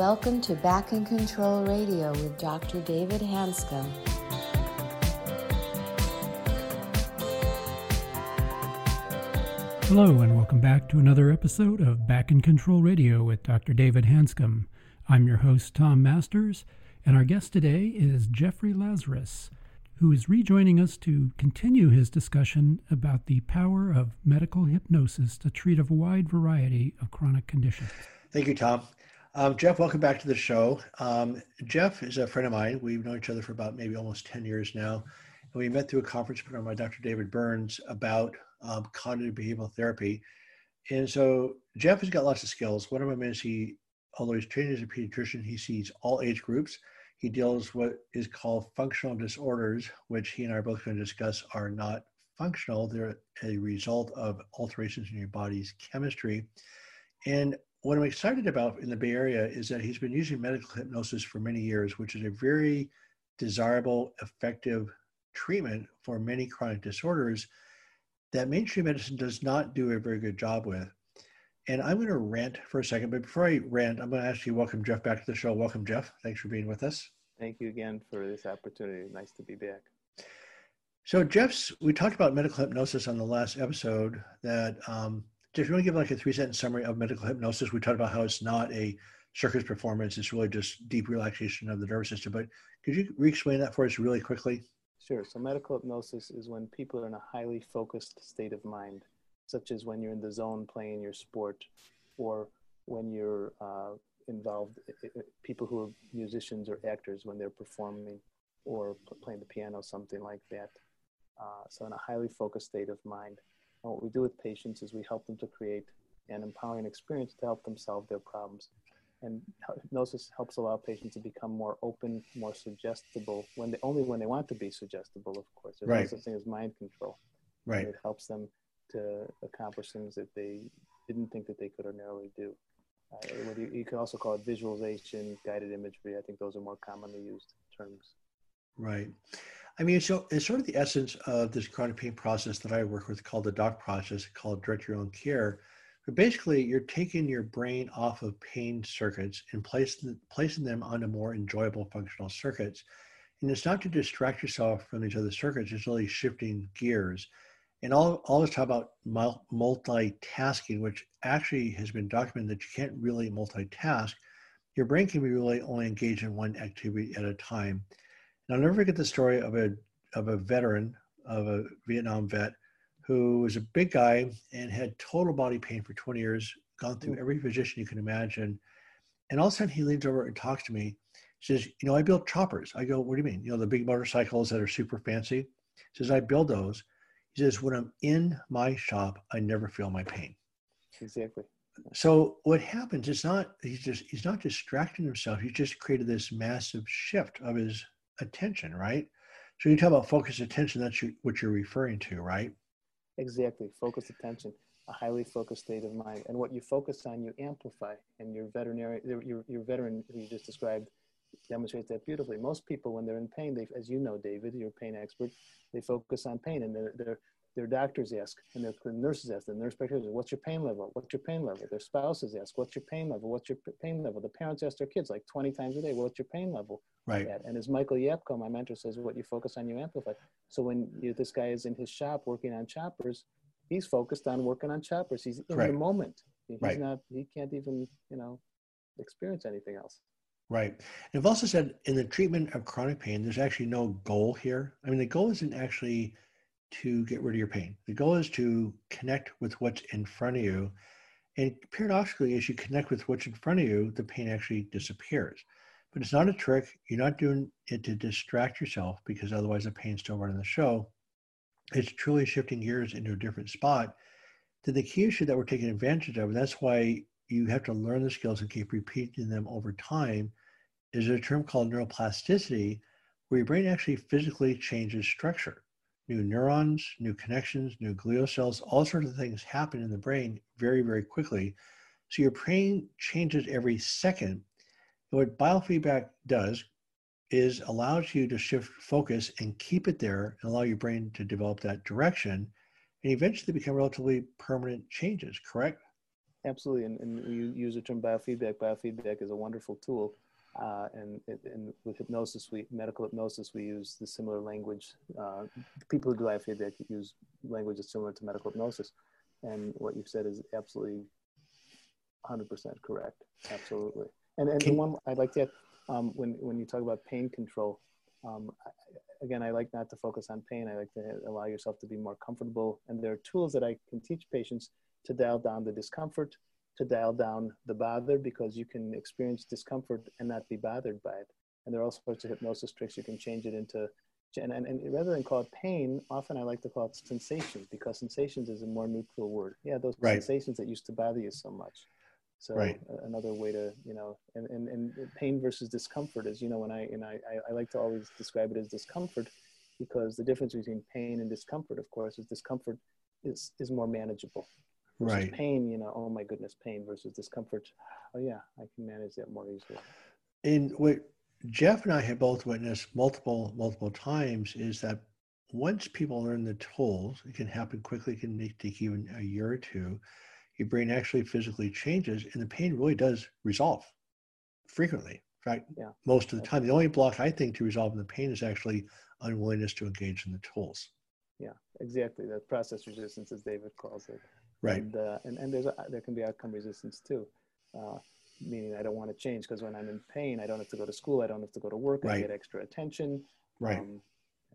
welcome to Back in Control Radio with Dr. David Hanscom. Hello, and welcome back to another episode of Back in Control Radio with Dr. David Hanscom. I'm your host, Tom Masters, and our guest today is Jeffrey Lazarus, who is rejoining us to continue his discussion about the power of medical hypnosis to treat a wide variety of chronic conditions. Thank you, Tom. Um, Jeff, welcome back to the show. Um, Jeff is a friend of mine. We've known each other for about maybe almost 10 years now. And we met through a conference put on by Dr. David Burns about um, cognitive behavioral therapy. And so Jeff has got lots of skills. One of them is he, although he's trained as a pediatrician, he sees all age groups. He deals with what is called functional disorders, which he and I are both going to discuss are not functional. They're a result of alterations in your body's chemistry. And what I'm excited about in the Bay Area is that he's been using medical hypnosis for many years, which is a very desirable, effective treatment for many chronic disorders that mainstream medicine does not do a very good job with. And I'm going to rant for a second, but before I rant, I'm going to ask you welcome Jeff back to the show. Welcome, Jeff. Thanks for being with us. Thank you again for this opportunity. Nice to be back. So, Jeff's, we talked about medical hypnosis on the last episode. That um, Jeff, you want to give like a three sentence summary of medical hypnosis? We talked about how it's not a circus performance; it's really just deep relaxation of the nervous system. But could you re-explain that for us really quickly? Sure. So medical hypnosis is when people are in a highly focused state of mind, such as when you're in the zone playing your sport, or when you're uh, involved, people who are musicians or actors when they're performing or playing the piano, something like that. Uh, so in a highly focused state of mind. And what we do with patients is we help them to create an empowering experience to help them solve their problems and hypnosis helps allow patients to become more open, more suggestible when they only when they want to be suggestible, of course. There's right. no such thing as mind control. Right. it helps them to accomplish things that they didn't think that they could ordinarily do. Uh, you, you could also call it visualization, guided imagery. I think those are more commonly used terms. Right. I mean, so it's sort of the essence of this chronic pain process that I work with called the DOC process, called direct your own care but basically, you're taking your brain off of pain circuits and placing, placing them onto more enjoyable functional circuits. And it's not to distract yourself from these other circuits, it's really shifting gears. And all, all this talk about multitasking, which actually has been documented that you can't really multitask. Your brain can be really only engaged in one activity at a time. I'll never forget the story of a, of a veteran, of a Vietnam vet, who was a big guy and had total body pain for 20 years, gone through every physician you can imagine. And all of a sudden he leans over and talks to me. He says, You know, I build choppers. I go, What do you mean? You know, the big motorcycles that are super fancy? He says, I build those. He says, When I'm in my shop, I never feel my pain. Exactly. So what happens, it's not, he's just, he's not distracting himself. He's just created this massive shift of his attention, right? So you talk about focused attention, that's what you're referring to, right? Exactly. Focused attention, a highly focused state of mind. And what you focus on, you amplify. And your veterinary, your, your veteran who you just described demonstrates that beautifully. Most people, when they're in pain, they, as you know, David, you're a pain expert, they focus on pain and they're, they're their doctors ask and their nurses ask, the nurse practitioners, what's your pain level? What's your pain level? Their spouses ask, what's your pain level? What's your pain level? The parents ask their kids like 20 times a day, what's your pain level? Right. And as Michael Yapko, my mentor, says, what you focus on, you amplify. So when you, this guy is in his shop working on choppers, he's focused on working on choppers. He's in the moment. He's right. not, he can't even, you know, experience anything else. Right. And I've also said in the treatment of chronic pain, there's actually no goal here. I mean, the goal isn't actually to get rid of your pain. The goal is to connect with what's in front of you. And paradoxically, as you connect with what's in front of you, the pain actually disappears. But it's not a trick. You're not doing it to distract yourself because otherwise the pain's still running the show. It's truly shifting gears into a different spot. Then the key issue that we're taking advantage of, and that's why you have to learn the skills and keep repeating them over time, is a term called neuroplasticity, where your brain actually physically changes structure new neurons, new connections, new glial cells, all sorts of things happen in the brain very, very quickly. So your brain changes every second. And what biofeedback does is allows you to shift focus and keep it there and allow your brain to develop that direction and eventually become relatively permanent changes, correct? absolutely. And, and we use the term biofeedback. Biofeedback is a wonderful tool. Uh, and, and with hypnosis, we medical hypnosis, we use the similar language. Uh, people who do biofeedback use language that's similar to medical hypnosis. And what you've said is absolutely 100% correct. Absolutely. And, and the one I'd like to add, um, when, when you talk about pain control, um, I, again, I like not to focus on pain. I like to allow yourself to be more comfortable. And there are tools that I can teach patients to dial down the discomfort, to dial down the bother, because you can experience discomfort and not be bothered by it. And there are all sorts of hypnosis tricks. You can change it into, and, and, and rather than call it pain, often I like to call it sensations because sensations is a more neutral word. Yeah, those right. sensations that used to bother you so much. So right. Uh, another way to, you know, and, and, and pain versus discomfort is, you know, when I, and I, I like to always describe it as discomfort because the difference between pain and discomfort, of course, is discomfort is, is more manageable. Versus right. pain, you know, oh my goodness, pain versus discomfort. Oh yeah, I can manage that more easily. And what Jeff and I have both witnessed multiple, multiple times is that once people learn the tools, it can happen quickly, it can take even a year or two your brain actually physically changes and the pain really does resolve frequently. In fact, yeah. most of the time, the only block I think to resolving the pain is actually unwillingness to engage in the tools. Yeah, exactly. That process resistance, as David calls it. Right. And uh, and, and there's a, there can be outcome resistance too, uh, meaning I don't want to change because when I'm in pain, I don't have to go to school, I don't have to go to work, right. I get extra attention. Right. Um,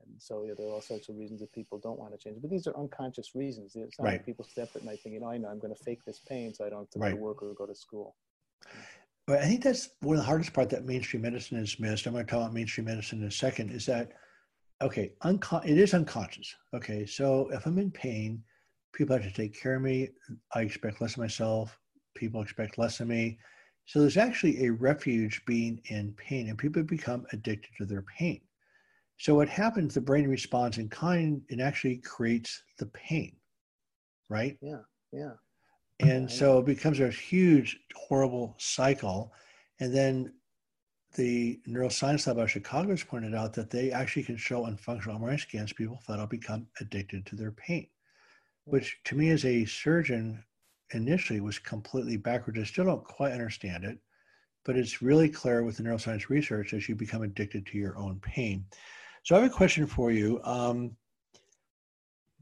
and so yeah, there are all sorts of reasons that people don't want to change. But these are unconscious reasons. It's not right. like people step at night thinking, oh, I know I'm going to fake this pain so I don't have to right. go to work or go to school. But I think that's one of the hardest part that mainstream medicine has missed. I'm going to talk about mainstream medicine in a second. Is that okay? Uncon- it is unconscious. Okay, so if I'm in pain, people have to take care of me. I expect less of myself. People expect less of me. So there's actually a refuge being in pain, and people become addicted to their pain. So what happens, the brain responds in kind and actually creates the pain, right? Yeah, yeah. And yeah, so it becomes a huge, horrible cycle. And then the neuroscience lab out of Chicago has pointed out that they actually can show on functional MRI scans people that will become addicted to their pain, which to me as a surgeon initially was completely backwards. I still don't quite understand it, but it's really clear with the neuroscience research as you become addicted to your own pain. So I have a question for you. Um,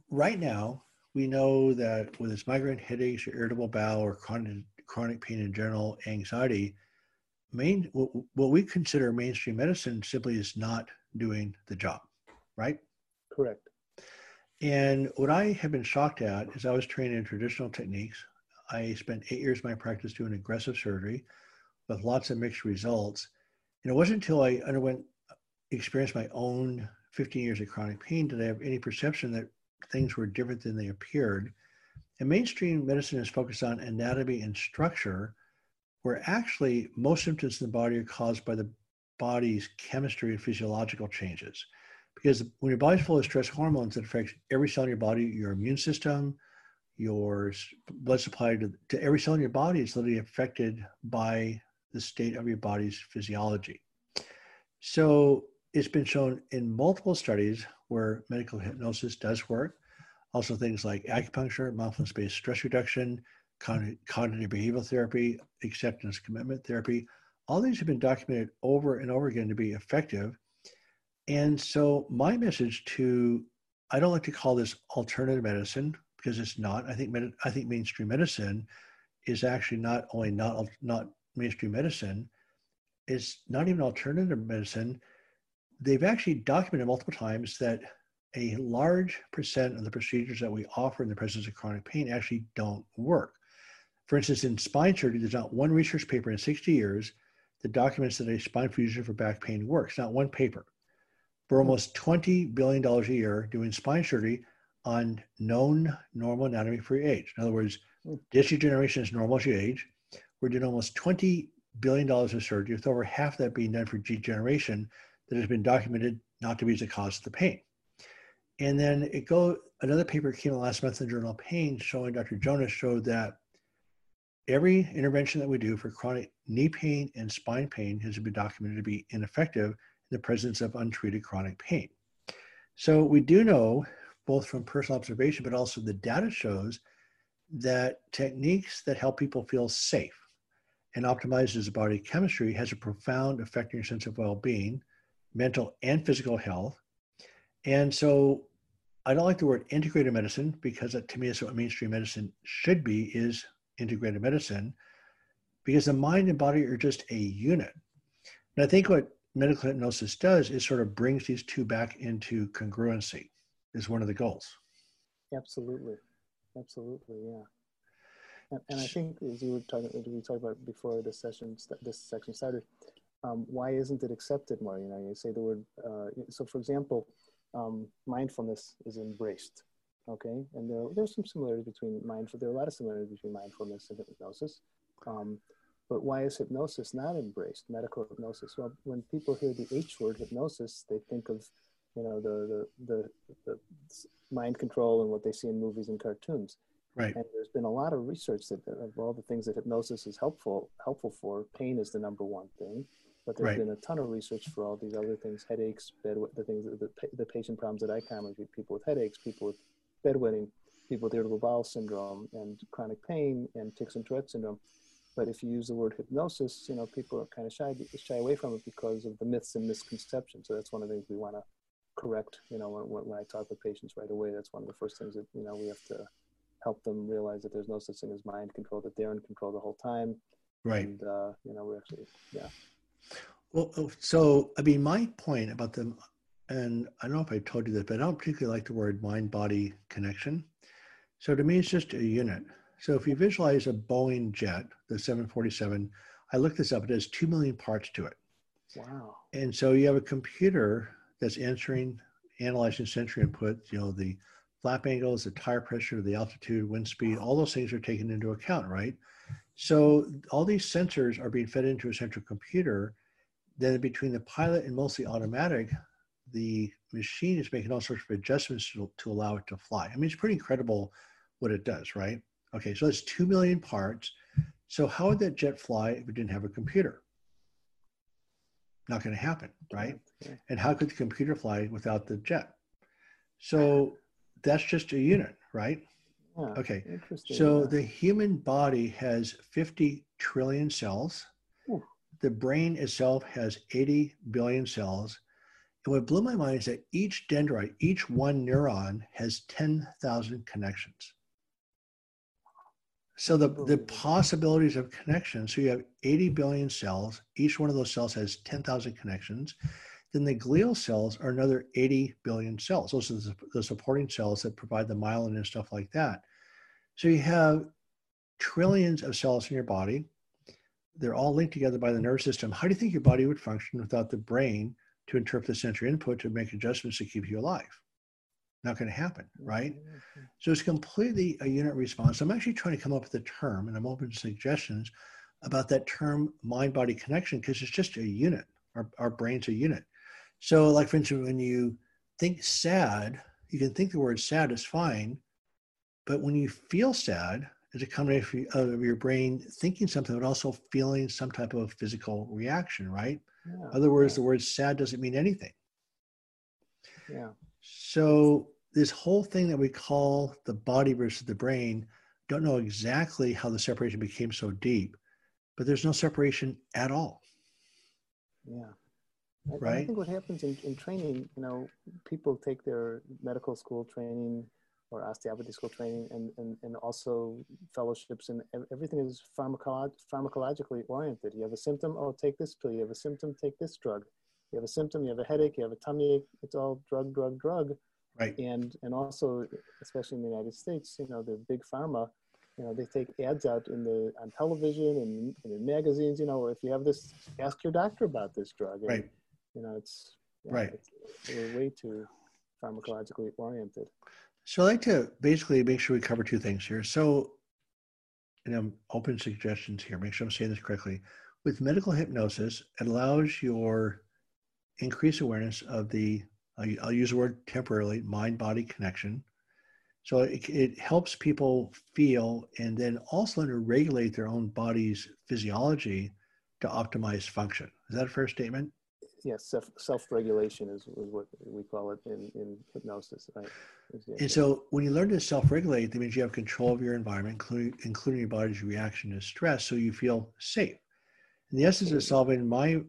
right now, we know that with it's migraine headaches, or irritable bowel, or chronic, chronic pain in general, anxiety, main what we consider mainstream medicine simply is not doing the job, right? Correct. And what I have been shocked at is I was trained in traditional techniques. I spent eight years of my practice doing aggressive surgery with lots of mixed results. And it wasn't until I underwent uh, experienced my own 15 years of chronic pain did I have any perception that things were different than they appeared. And mainstream medicine is focused on anatomy and structure, where actually most symptoms in the body are caused by the body's chemistry and physiological changes. Because when your body's full of stress hormones, it affects every cell in your body, your immune system, your blood supply to, to every cell in your body is literally affected by the state of your body's physiology. So it's been shown in multiple studies where medical hypnosis does work. Also, things like acupuncture, mindfulness based stress reduction, cognitive behavioral therapy, acceptance commitment therapy. All these have been documented over and over again to be effective. And so, my message to I don't like to call this alternative medicine because it's not. I think med- I think mainstream medicine is actually not only not not mainstream medicine, it's not even alternative medicine they've actually documented multiple times that a large percent of the procedures that we offer in the presence of chronic pain actually don't work. For instance, in spine surgery, there's not one research paper in 60 years that documents that a spine fusion for back pain works. Not one paper. For almost $20 billion a year doing spine surgery on known normal anatomy for age. In other words, hmm. disc degeneration is normal as you age. We're doing almost $20 billion of surgery, with over half that being done for degeneration that has been documented not to be the cause of the pain. And then it go another paper came out last month in the Journal of Pain showing Dr. Jonas showed that every intervention that we do for chronic knee pain and spine pain has been documented to be ineffective in the presence of untreated chronic pain. So we do know, both from personal observation, but also the data shows that techniques that help people feel safe and optimizes body chemistry has a profound effect on your sense of well-being, mental and physical health. And so I don't like the word integrated medicine because that to me is what mainstream medicine should be is integrated medicine because the mind and body are just a unit. And I think what medical hypnosis does is sort of brings these two back into congruency is one of the goals. Absolutely. Absolutely. Yeah. And, and I think as you were talking, we talked about before this session, this section started, um, why isn't it accepted more? You know, you say the word, uh, so for example, um, mindfulness is embraced. Okay. And there, there's some similarities between mindful, there are a lot of similarities between mindfulness and hypnosis. Um, but why is hypnosis not embraced? Medical hypnosis. Well, when people hear the H word, hypnosis, they think of, you know, the the the, the mind control and what they see in movies and cartoons. Right. And there's been a lot of research that of all the things that hypnosis is helpful helpful for. Pain is the number one thing, but there's Right. been a ton of research for all these other things: headaches, bed, the things, the, the patient problems that I commonly see: people with headaches, people with bedwetting, people with irritable bowel syndrome, and chronic pain, and tics and Tourette syndrome. But if you use the word hypnosis, you know, people are kind of shy shy away from it because of the myths and misconceptions. So that's one of the things we want to correct. You know, when, when I talk with patients right away, that's one of the first things that you know we have to help them realize that there's no such thing as mind control; that they're in control the whole time. Right. And uh, you know, we actually, yeah, Well, oh, so I mean, my point about them, and I don't know if I told you this, but I don't particularly like the word mind-body connection. So to me, it's just a unit. So if you visualize a Boeing jet, the 747, I looked this up. It has two million parts to it, wow, and so you have a computer that's answering, analyzing sensory input. You know, the flap angles, the tire pressure, the altitude, wind speed, all those things are taken into account, right? So all these sensors are being fed into a central computer. Then between the pilot and mostly automatic, the machine is making all sorts of adjustments to, to allow it to fly. I mean, it's pretty incredible what it does, right? Okay, so that's two million parts. So how would that jet fly if it didn't have a computer? Not going to happen, right? Yeah. And how could the computer fly without the jet? So that's just a unit, right? Yeah, Okay, interesting. So yeah. the human body has 50 trillion cells. Ooh. The brain itself has 80 billion cells. And what blew my mind is that each dendrite, each one neuron has 10,000 connections. So the, the possibilities of connection, so you have 80 billion cells, each one of those cells has 10,000 connections. Then the glial cells are another 80 billion cells. Those are the, the supporting cells that provide the myelin and stuff like that. So you have trillions of cells in your body. They're all linked together by the nervous system. How do you think your body would function without the brain to interpret the sensory input to make adjustments to keep you alive? Not going to happen, mm-hmm, right? Mm-hmm. So it's completely a unit response. I'm actually trying to come up with a term, and I'm open to suggestions about that term mind body connection because it's just a unit. Our, our brain's a unit. So, like for instance, when you think sad, you can think the word sad is fine, but when you feel sad, it's a combination of your brain thinking something, but also feeling some type of physical reaction, right? Yeah, In other words, the word sad doesn't mean anything. yeah, So this whole thing that we call the body versus the brain, don't know exactly how the separation became so deep, but there's no separation at all. yeah. And- and I think what happens in, in training, you know, people take their medical school training or osteopathy school training and, and, and also fellowships and everything is pharmacolo- pharmacologically oriented. You have a symptom, oh, take this pill. You have a symptom, take this drug. You have a symptom, you have a headache, you have a tummy ache. It's all drug, drug, drug. Right. and and also especially in the United States, you know, the big pharma, you know, they take ads out in the on television and, and in magazines, you know, if you have this, ask your doctor about this drug. And, Right. You know, it's yeah, Right. It's, we're way too pharmacologically oriented. So I like to basically make sure we cover two things here. So, and I'm open suggestions here. Make sure I'm saying this correctly. With medical hypnosis, it allows your increased awareness of the, I'll I'll use the word temporarily, mind body connection. So it, it helps people feel and then also learn to regulate their own body's physiology to optimize function. Is that a fair statement? yes, self, self-regulation is, is what we call it in, in hypnosis. Right? And so when you learn to self-regulate, that means you have control of your environment, including, including your body's reaction to stress, so you feel safe. And the essence of solving my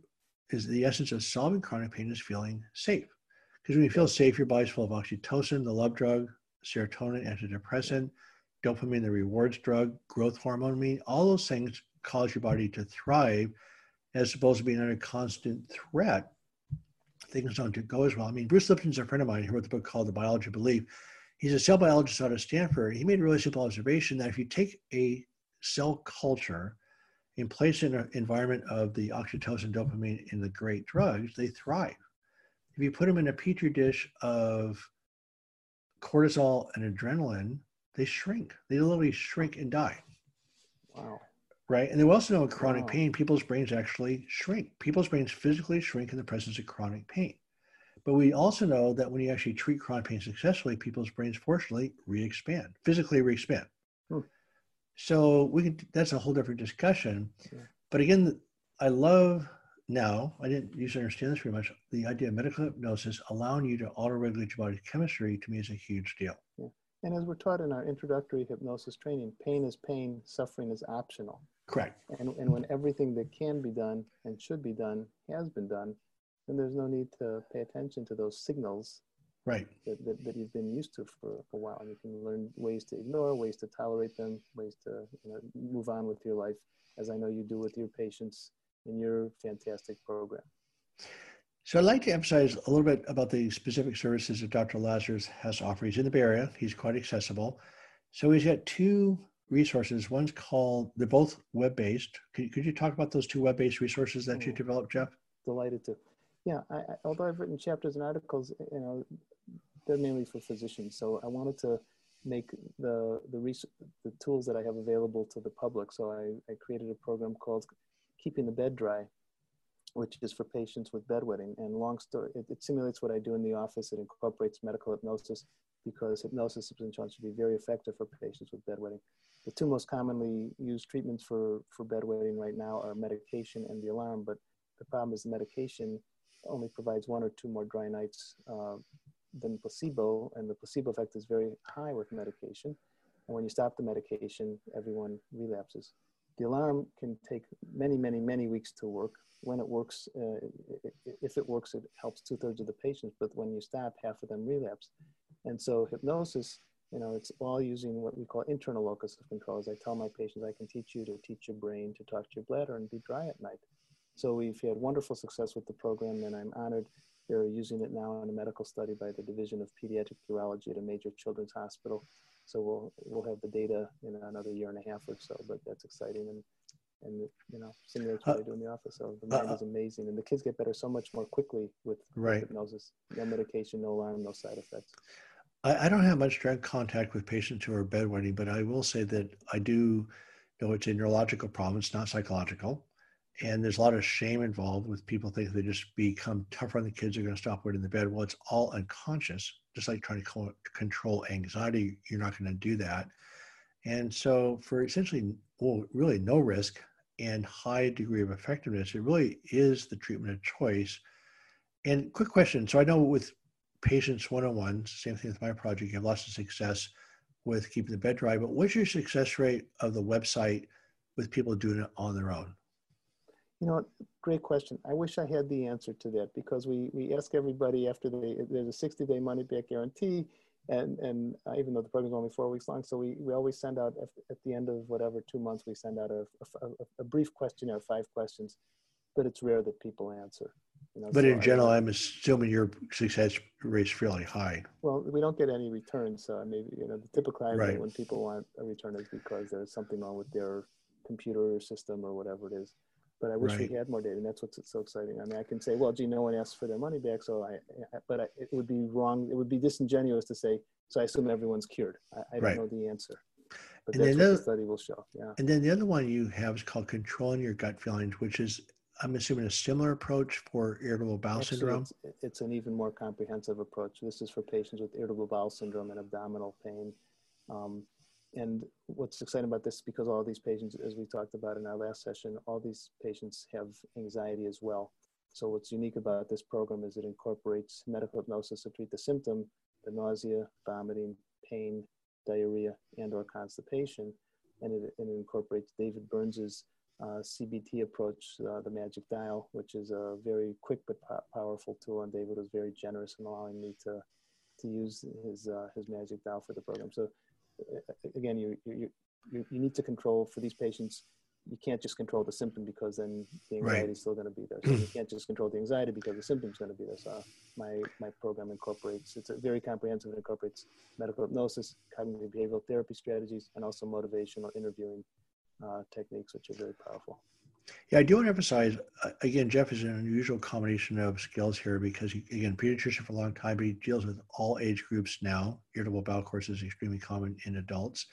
is the essence of solving chronic pain is feeling safe. Because when you feel safe, your body's full of oxytocin, the love drug, serotonin, antidepressant, dopamine, the rewards drug, growth hormone. I mean, all those things cause your body to thrive as opposed to being under constant threat. Things don't go as well. I mean, Bruce Lipton's a friend of mine. He wrote the book called The Biology of Belief. He's a cell biologist out of Stanford. He made a really simple observation that if you take a cell culture and place it in an environment of the oxytocin, dopamine, and the great drugs, they thrive if you put them in a petri dish of cortisol and adrenaline, they shrink. They literally shrink and die. Wow. Right. And they also know in chronic wow. pain, people's brains actually shrink. People's brains physically shrink in the presence of chronic pain. But we also know that when you actually treat chronic pain successfully, people's brains fortunately re-expand, physically re-expand. Hmm. So we can that's a whole different discussion. Yeah. But again, I love now, I didn't used to understand this very much. The idea of medical hypnosis allowing you to auto-regulate your body's chemistry to me is a huge deal. Yeah. And as we're taught in our introductory hypnosis training, pain is pain, suffering is optional. Correct. And, and when everything that can be done and should be done has been done, then there's no need to pay attention to those signals right that, that, that, you've been used to for a while and you can learn ways to ignore ways to tolerate them ways to you know, move on with your life as i know you do with your patients in your fantastic program. So I'd like to emphasize a little bit about the specific services that Dr. Lazarus has offered. He's in the Bay Area. He's quite accessible. So he's got two resources. One's called, they're both web-based. Could, could you talk about those two web-based resources that you oh, developed, Jeff? Delighted to. Yeah, I, I, although I've written chapters and articles, you know, they're mainly for physicians. So I wanted to make the the, res- the tools that I have available to the public. So I, I created a program called keeping the bed dry, which is for patients with bedwetting. And long story, it, it, simulates what I do in the office. It incorporates medical hypnosis because hypnosis has been shown to be very effective for patients with bedwetting. The two most commonly used treatments for, for bedwetting right now are medication and the alarm, but the problem is the medication only provides one or two more dry nights uh, than placebo, and the placebo effect is very high with medication. And when you stop the medication, everyone relapses. The alarm can take many, many, many weeks to work. When it works, uh, if it works, it helps two thirds of the patients, but when you stop, half of them relapse. And so hypnosis, you know, it's all using what we call internal locus of control. As I tell my patients, I can teach you to teach your brain to talk to your bladder and be dry at night. So we've had wonderful success with the program, and I'm honored they're using it now in a medical study by the Division of Pediatric Urology at a major children's hospital. So we'll we'll have the data in another year and a half or so. But that's exciting and and you know simulates what uh, I do in the office. So the mind uh, is amazing, and the kids get better so much more quickly with, right. hypnosis. No medication, no alarm, no side effects. I, I don't have much direct contact with patients who are bedwetting, but I will say that I do know it's a neurological problem. It's not psychological and there's a lot of shame involved with people think they just become tougher on the kids are going to stop wetting the bed well it's all unconscious just like trying to control anxiety you're not going to do that. And so for essentially well really no risk and high degree of effectiveness it really is the treatment of choice. And quick question so i know with patients one-on-one same thing with my project you have lots of success with keeping the bed dry but what's your success rate of the website with people doing it on their own you know, great question. I wish I had the answer to that because we, we ask everybody after they, there's a 60 day money back guarantee. And, and uh, even though the program is only four weeks long, so we, we always send out at, at the end of whatever two months, we send out a, a, a, brief questionnaire, five questions, but it's rare that people answer. You know, but so in general, I, am assuming your success rate is fairly high. Well, we don't get any returns. So maybe, you know, the typical argument right. when people want a return is because there's something wrong with their computer system or whatever it is but I wish right. we had more data, and that's what's so exciting. I mean, I can say, well, gee, no one asked for their money back, so I, I but I, it would be wrong. It would be disingenuous to say, so I assume everyone's cured. I, I don't know the answer, but and that's what the study will show. Yeah. And then the other one you have is called controlling your gut feelings, which is, I'm assuming, a similar approach for irritable bowel Actually, syndrome. It's, it's an even more comprehensive approach. This is for patients with irritable bowel syndrome and abdominal pain. Um, and what's exciting about this is because all these patients as we talked about in our last session all these patients have anxiety as well so what's unique about this program is it incorporates medical hypnosis to treat the symptom, the nausea, vomiting, pain, diarrhea, and or constipation. And it, it incorporates David Burns's uh, CBT approach, uh, the magic dial, which is a very quick but po powerful tool. And David was very generous in allowing me to, to use his, uh, his magic dial for the program. So again, you, you, you, you need to control for these patients you can't just control the symptom because then the anxiety right. is still going to be there. So you can't just control the anxiety because the symptom is going to be there. So my, my program incorporates, it's a very comprehensive, it incorporates medical hypnosis, cognitive behavioral therapy strategies, and also motivational interviewing uh, techniques, which are very powerful. Yeah, I do want to emphasize, uh, again, Jeff is an unusual combination of skills here because, he, again, pediatrician for a long time, but he deals with all age groups now. Irritable bowel course is extremely common in adults.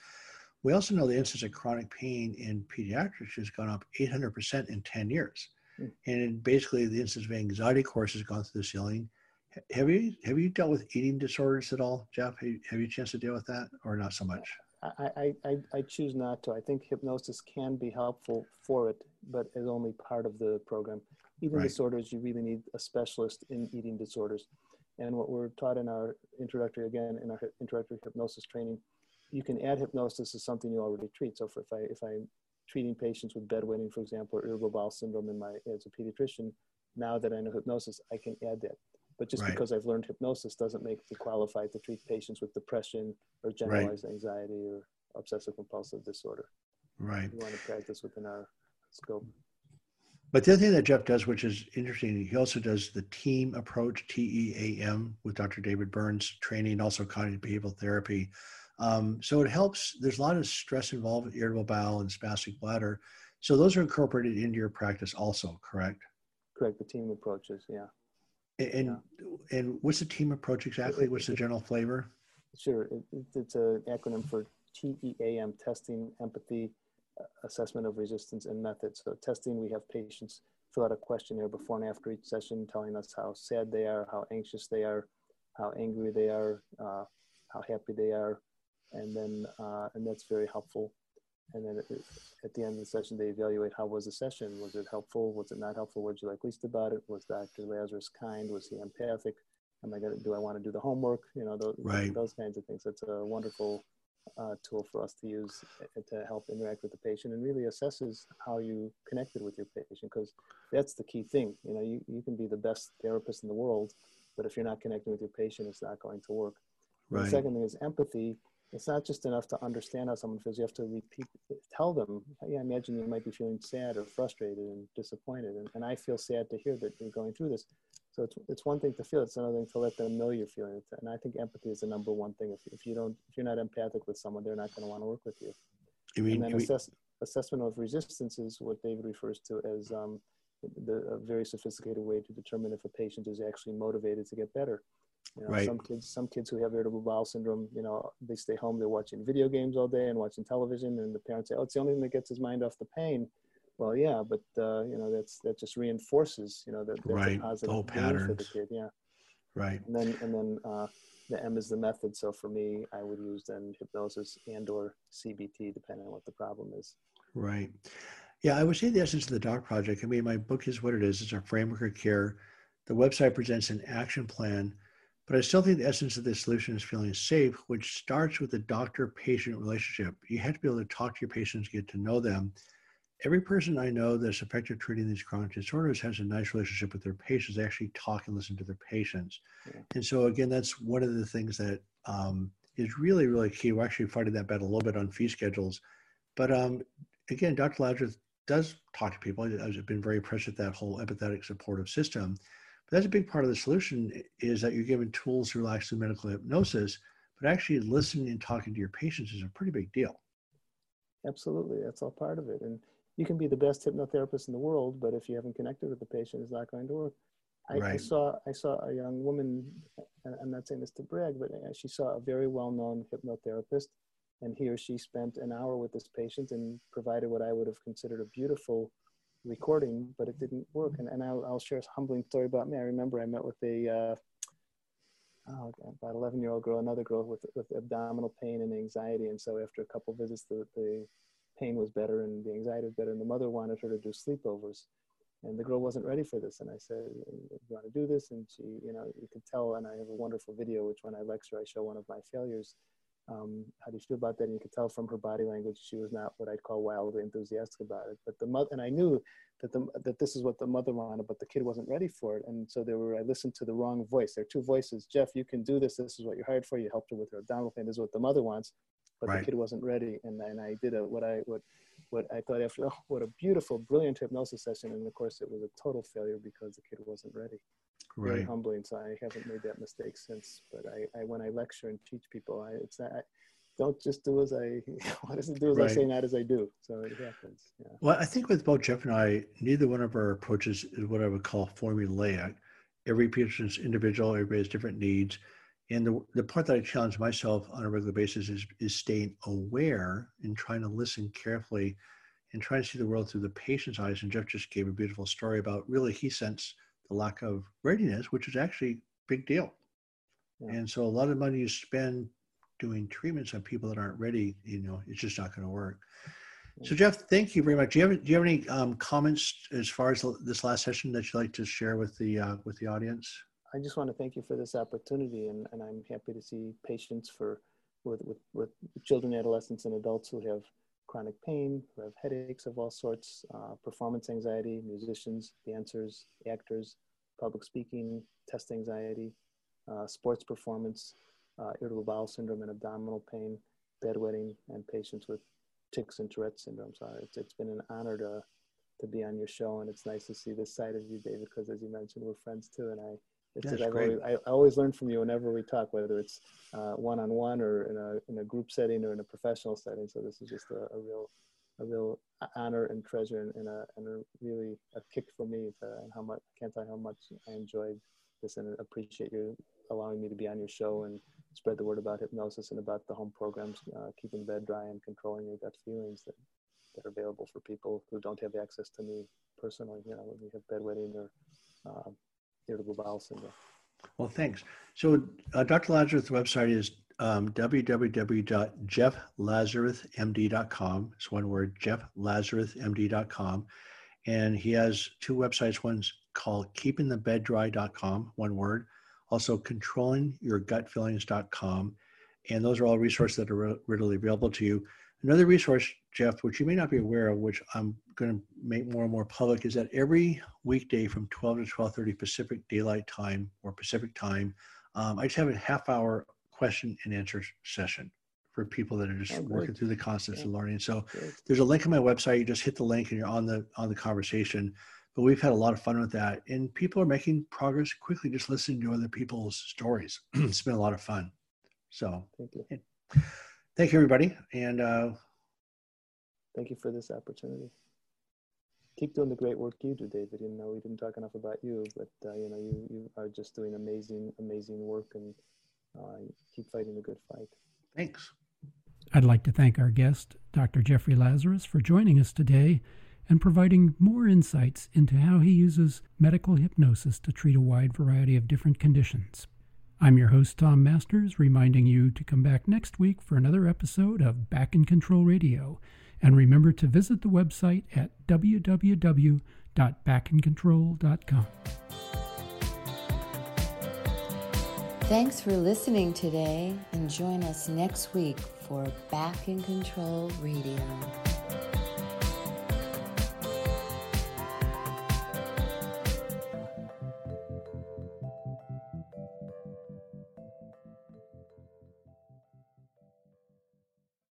We also know the incidence of chronic pain in pediatrics has gone up 800% in 10 years. Mm. And basically, the incidence of anxiety course has gone through the ceiling. Have you have you dealt with eating disorders at all, Jeff? Have you, have you a chance to deal with that, or not so much? I, I, I choose not to. I think hypnosis can be helpful for it, but is only part of the program. Eating right. disorders, you really need a specialist in eating disorders. And what we're taught in our introductory, again, in our introductory hypnosis training, you can add hypnosis as something you already treat. So if I if I'm treating patients with bedwetting, for example, or irritable bowel syndrome in my as a pediatrician, now that I know hypnosis, I can add that. But just right. because I've learned hypnosis doesn't make me qualified to treat patients with depression or generalized right. anxiety or obsessive compulsive disorder. Right. We want to practice within our scope. But the other thing that Jeff does, which is interesting, he also does the team approach, T E A M, with Dr. David Burns, training, also cognitive behavioral therapy. Um, so it helps. There's a lot of stress involved with irritable bowel and spastic bladder. So those are incorporated into your practice also, correct? Correct. The team approaches, yeah. And yeah. and what's the team approach exactly? What's the general flavor? Sure. It, it's an acronym for TEAM: testing, empathy, assessment of resistance, and methods. So testing, we have patients fill out a questionnaire before and after each session, telling us how sad they are, how anxious they are, how angry they are, uh, how happy they are, and then uh, and that's very helpful. And then at the end of the session, they evaluate how was the session. Was it helpful? Was it not helpful? What did you like least about it? Was Dr. Lazarus kind? Was he empathic? Am I going to do I want to do the homework? You know, those, right. those kinds of things. it's a wonderful uh, tool for us to use uh, to help interact with the patient and really assesses how you connected with your patient because that's the key thing. You know, you, you can be the best therapist in the world, but if you're not connecting with your patient, it's not going to work. Right. The second thing is empathy it's not just enough to understand how someone feels. You have to repeat, tell them. Yeah, I imagine you might be feeling sad or frustrated and disappointed, and, and I feel sad to hear that you're going through this. So it's it's one thing to feel. It's another thing to let them know you're feeling it. And I think empathy is the number one thing. If if you don't, if you're not empathic with someone, they're not going to want to work with you. You mean, and then assess, assessment of resistance is what David refers to as um, the, a very sophisticated way to determine if a patient is actually motivated to get better. You know, right. Some kids, some kids who have irritable bowel syndrome, you know, they stay home, they're watching video games all day and watching television, and the parents say, "Oh, it's the only thing that gets his mind off the pain." Well, yeah, but uh, you know, that's that just reinforces, you know, that that's right. a positive pattern for the kid. Yeah. Right. And then and then uh, the M is the method. So for me, I would use then hypnosis and or CBT, depending on what the problem is. Right. Yeah, I would say the essence of the Doc Project. I mean, my book is what it is. It's a framework of care. The website presents an action plan but I still think the essence of this solution is feeling safe, which starts with the doctor patient relationship. You have to be able to talk to your patients, get to know them. Every person I know that's effective treating these chronic disorders has a nice relationship with their patients. They actually talk and listen to their patients. Yeah. And so, again, that's one of the things that um, is really, really key. We're actually fighting that battle a little bit on fee schedules. But um, again, Dr. Lazarus does talk to people. I've been very impressed with that whole empathetic supportive system that's a big part of the solution is that you're given tools to relax through medical hypnosis, but actually listening and talking to your patients is a pretty big deal. Absolutely, that's all part of it. And you can be the best hypnotherapist in the world, but if you haven't connected with the patient, it's not going to work. I, right. I saw I saw a young woman. I'm not saying this to brag, but uh, she saw a very well-known hypnotherapist, and he or she spent an hour with this patient and provided what I would have considered a beautiful recording, but it didn't work. And, and I'll, I'll share a humbling story about me. I remember I met with a, uh, oh, about 11 year old girl, another girl with, with abdominal pain and anxiety. And so after a couple visits, the, the pain was better and the anxiety was better. And the mother wanted her to do sleepovers. and the girl wasn't ready for this. And I said, "You want to do this?" And she, you know, you could tell. And I have a wonderful video, which when I lecture, I show one of my failures. Um, how do you feel about that? And you could tell from her body language, she was not what I'd call wildly enthusiastic about it. But the mother, and I knew that the that this is what the mother wanted, but the kid wasn't ready for it. And so there were, I listened to the wrong voice. There are two voices. Jeff, you can do this. This is what you're hired for. You helped her with her abdominal pain. This is what the mother wants, but right. the kid wasn't ready. And and I did a what I what what I thought after, oh, what a beautiful, brilliant hypnosis session. And of course, it was a total failure because the kid wasn't ready. Right. Very humbling. So I haven't made that mistake since. But I, I when I lecture and teach people, I, it's I, don't just do as I what does it do as right. I say, not as I do. So it happens. Yeah. Well, I think with both Jeff and I, neither one of our approaches is what I would call formulaic. Every patient's individual, everybody has different needs. And the, the part that I challenge myself on a regular basis is, is staying aware and trying to listen carefully and trying to see the world through the patient's eyes. And Jeff just gave a beautiful story about really he sensed the lack of readiness, which is actually a big deal. Yeah. And so a lot of money you spend doing treatments on people that aren't ready, you know, it's just not going to work. So Jeff, thank you very much. Do you have do you have any um, comments as far as this last session that you'd like to share with the uh, with the audience? I just want to thank you for this opportunity, and, and I'm happy to see patients for with, with, with children, adolescents, and adults who have chronic pain, who have headaches of all sorts, uh, performance anxiety, musicians, dancers, actors, public speaking, test anxiety, uh, sports performance, uh, irritable bowel syndrome and abdominal pain, bedwetting, and patients with tics and Tourette syndrome. So it's, it's been an honor to, to be on your show, and it's nice to see this side of you, David, because as you mentioned, we're friends too, and I it's That's I've always, I, always learn from you whenever we talk, whether it's one on one or in a in a group setting or in a professional setting. So this is just a, a real a real honor and treasure and, and, a, and a really a kick for me to and how much I can't tell you how much I enjoyed this and appreciate you allowing me to be on your show and spread the word about hypnosis and about the home programs, uh, keeping the bed dry and controlling your gut feelings that, that are available for people who don't have access to me personally. You know, when you have bedwetting or uh, irritable bowel syndrome. Well, thanks. So, uh, Dr. Lazarus' website is um, www.jefflazarusmd.com. It's one word, jefflazarusmd.com. And he has two websites. One's called keepingthebeddry.com, one word. Also, controllingyourgutfeelings.com. And those are all resources that are readily available to you. Another resource, Jeff, which you may not be aware of, which I'm going to make more and more public, is that every weekday from 12 to 12:30 Pacific Daylight Time or Pacific Time, um, I just have a half hour question and answer session for people that are just oh, working through the concepts yeah. of learning. So good. there's a link on my website. You just hit the link and you're on the on the conversation. But we've had a lot of fun with that, and people are making progress quickly just listening to other people's stories. it's been a lot of fun. So thank you. Yeah thank you, everybody. And uh, thank you for this opportunity. Keep doing the great work you do, David. You know, we didn't talk enough about you, but uh, you know, you you are just doing amazing, amazing work, and uh, keep fighting the good fight. Thanks. I'd like to thank our guest, Dr. Jeffrey Lazarus, for joining us today and providing more insights into how he uses medical hypnosis to treat a wide variety of different conditions. I'm your host, Tom Masters, reminding you to come back next week for another episode of Back in Control Radio. And remember to visit the website at www.backincontrol.com. Thanks for listening today, and join us next week for Back in Control Radio.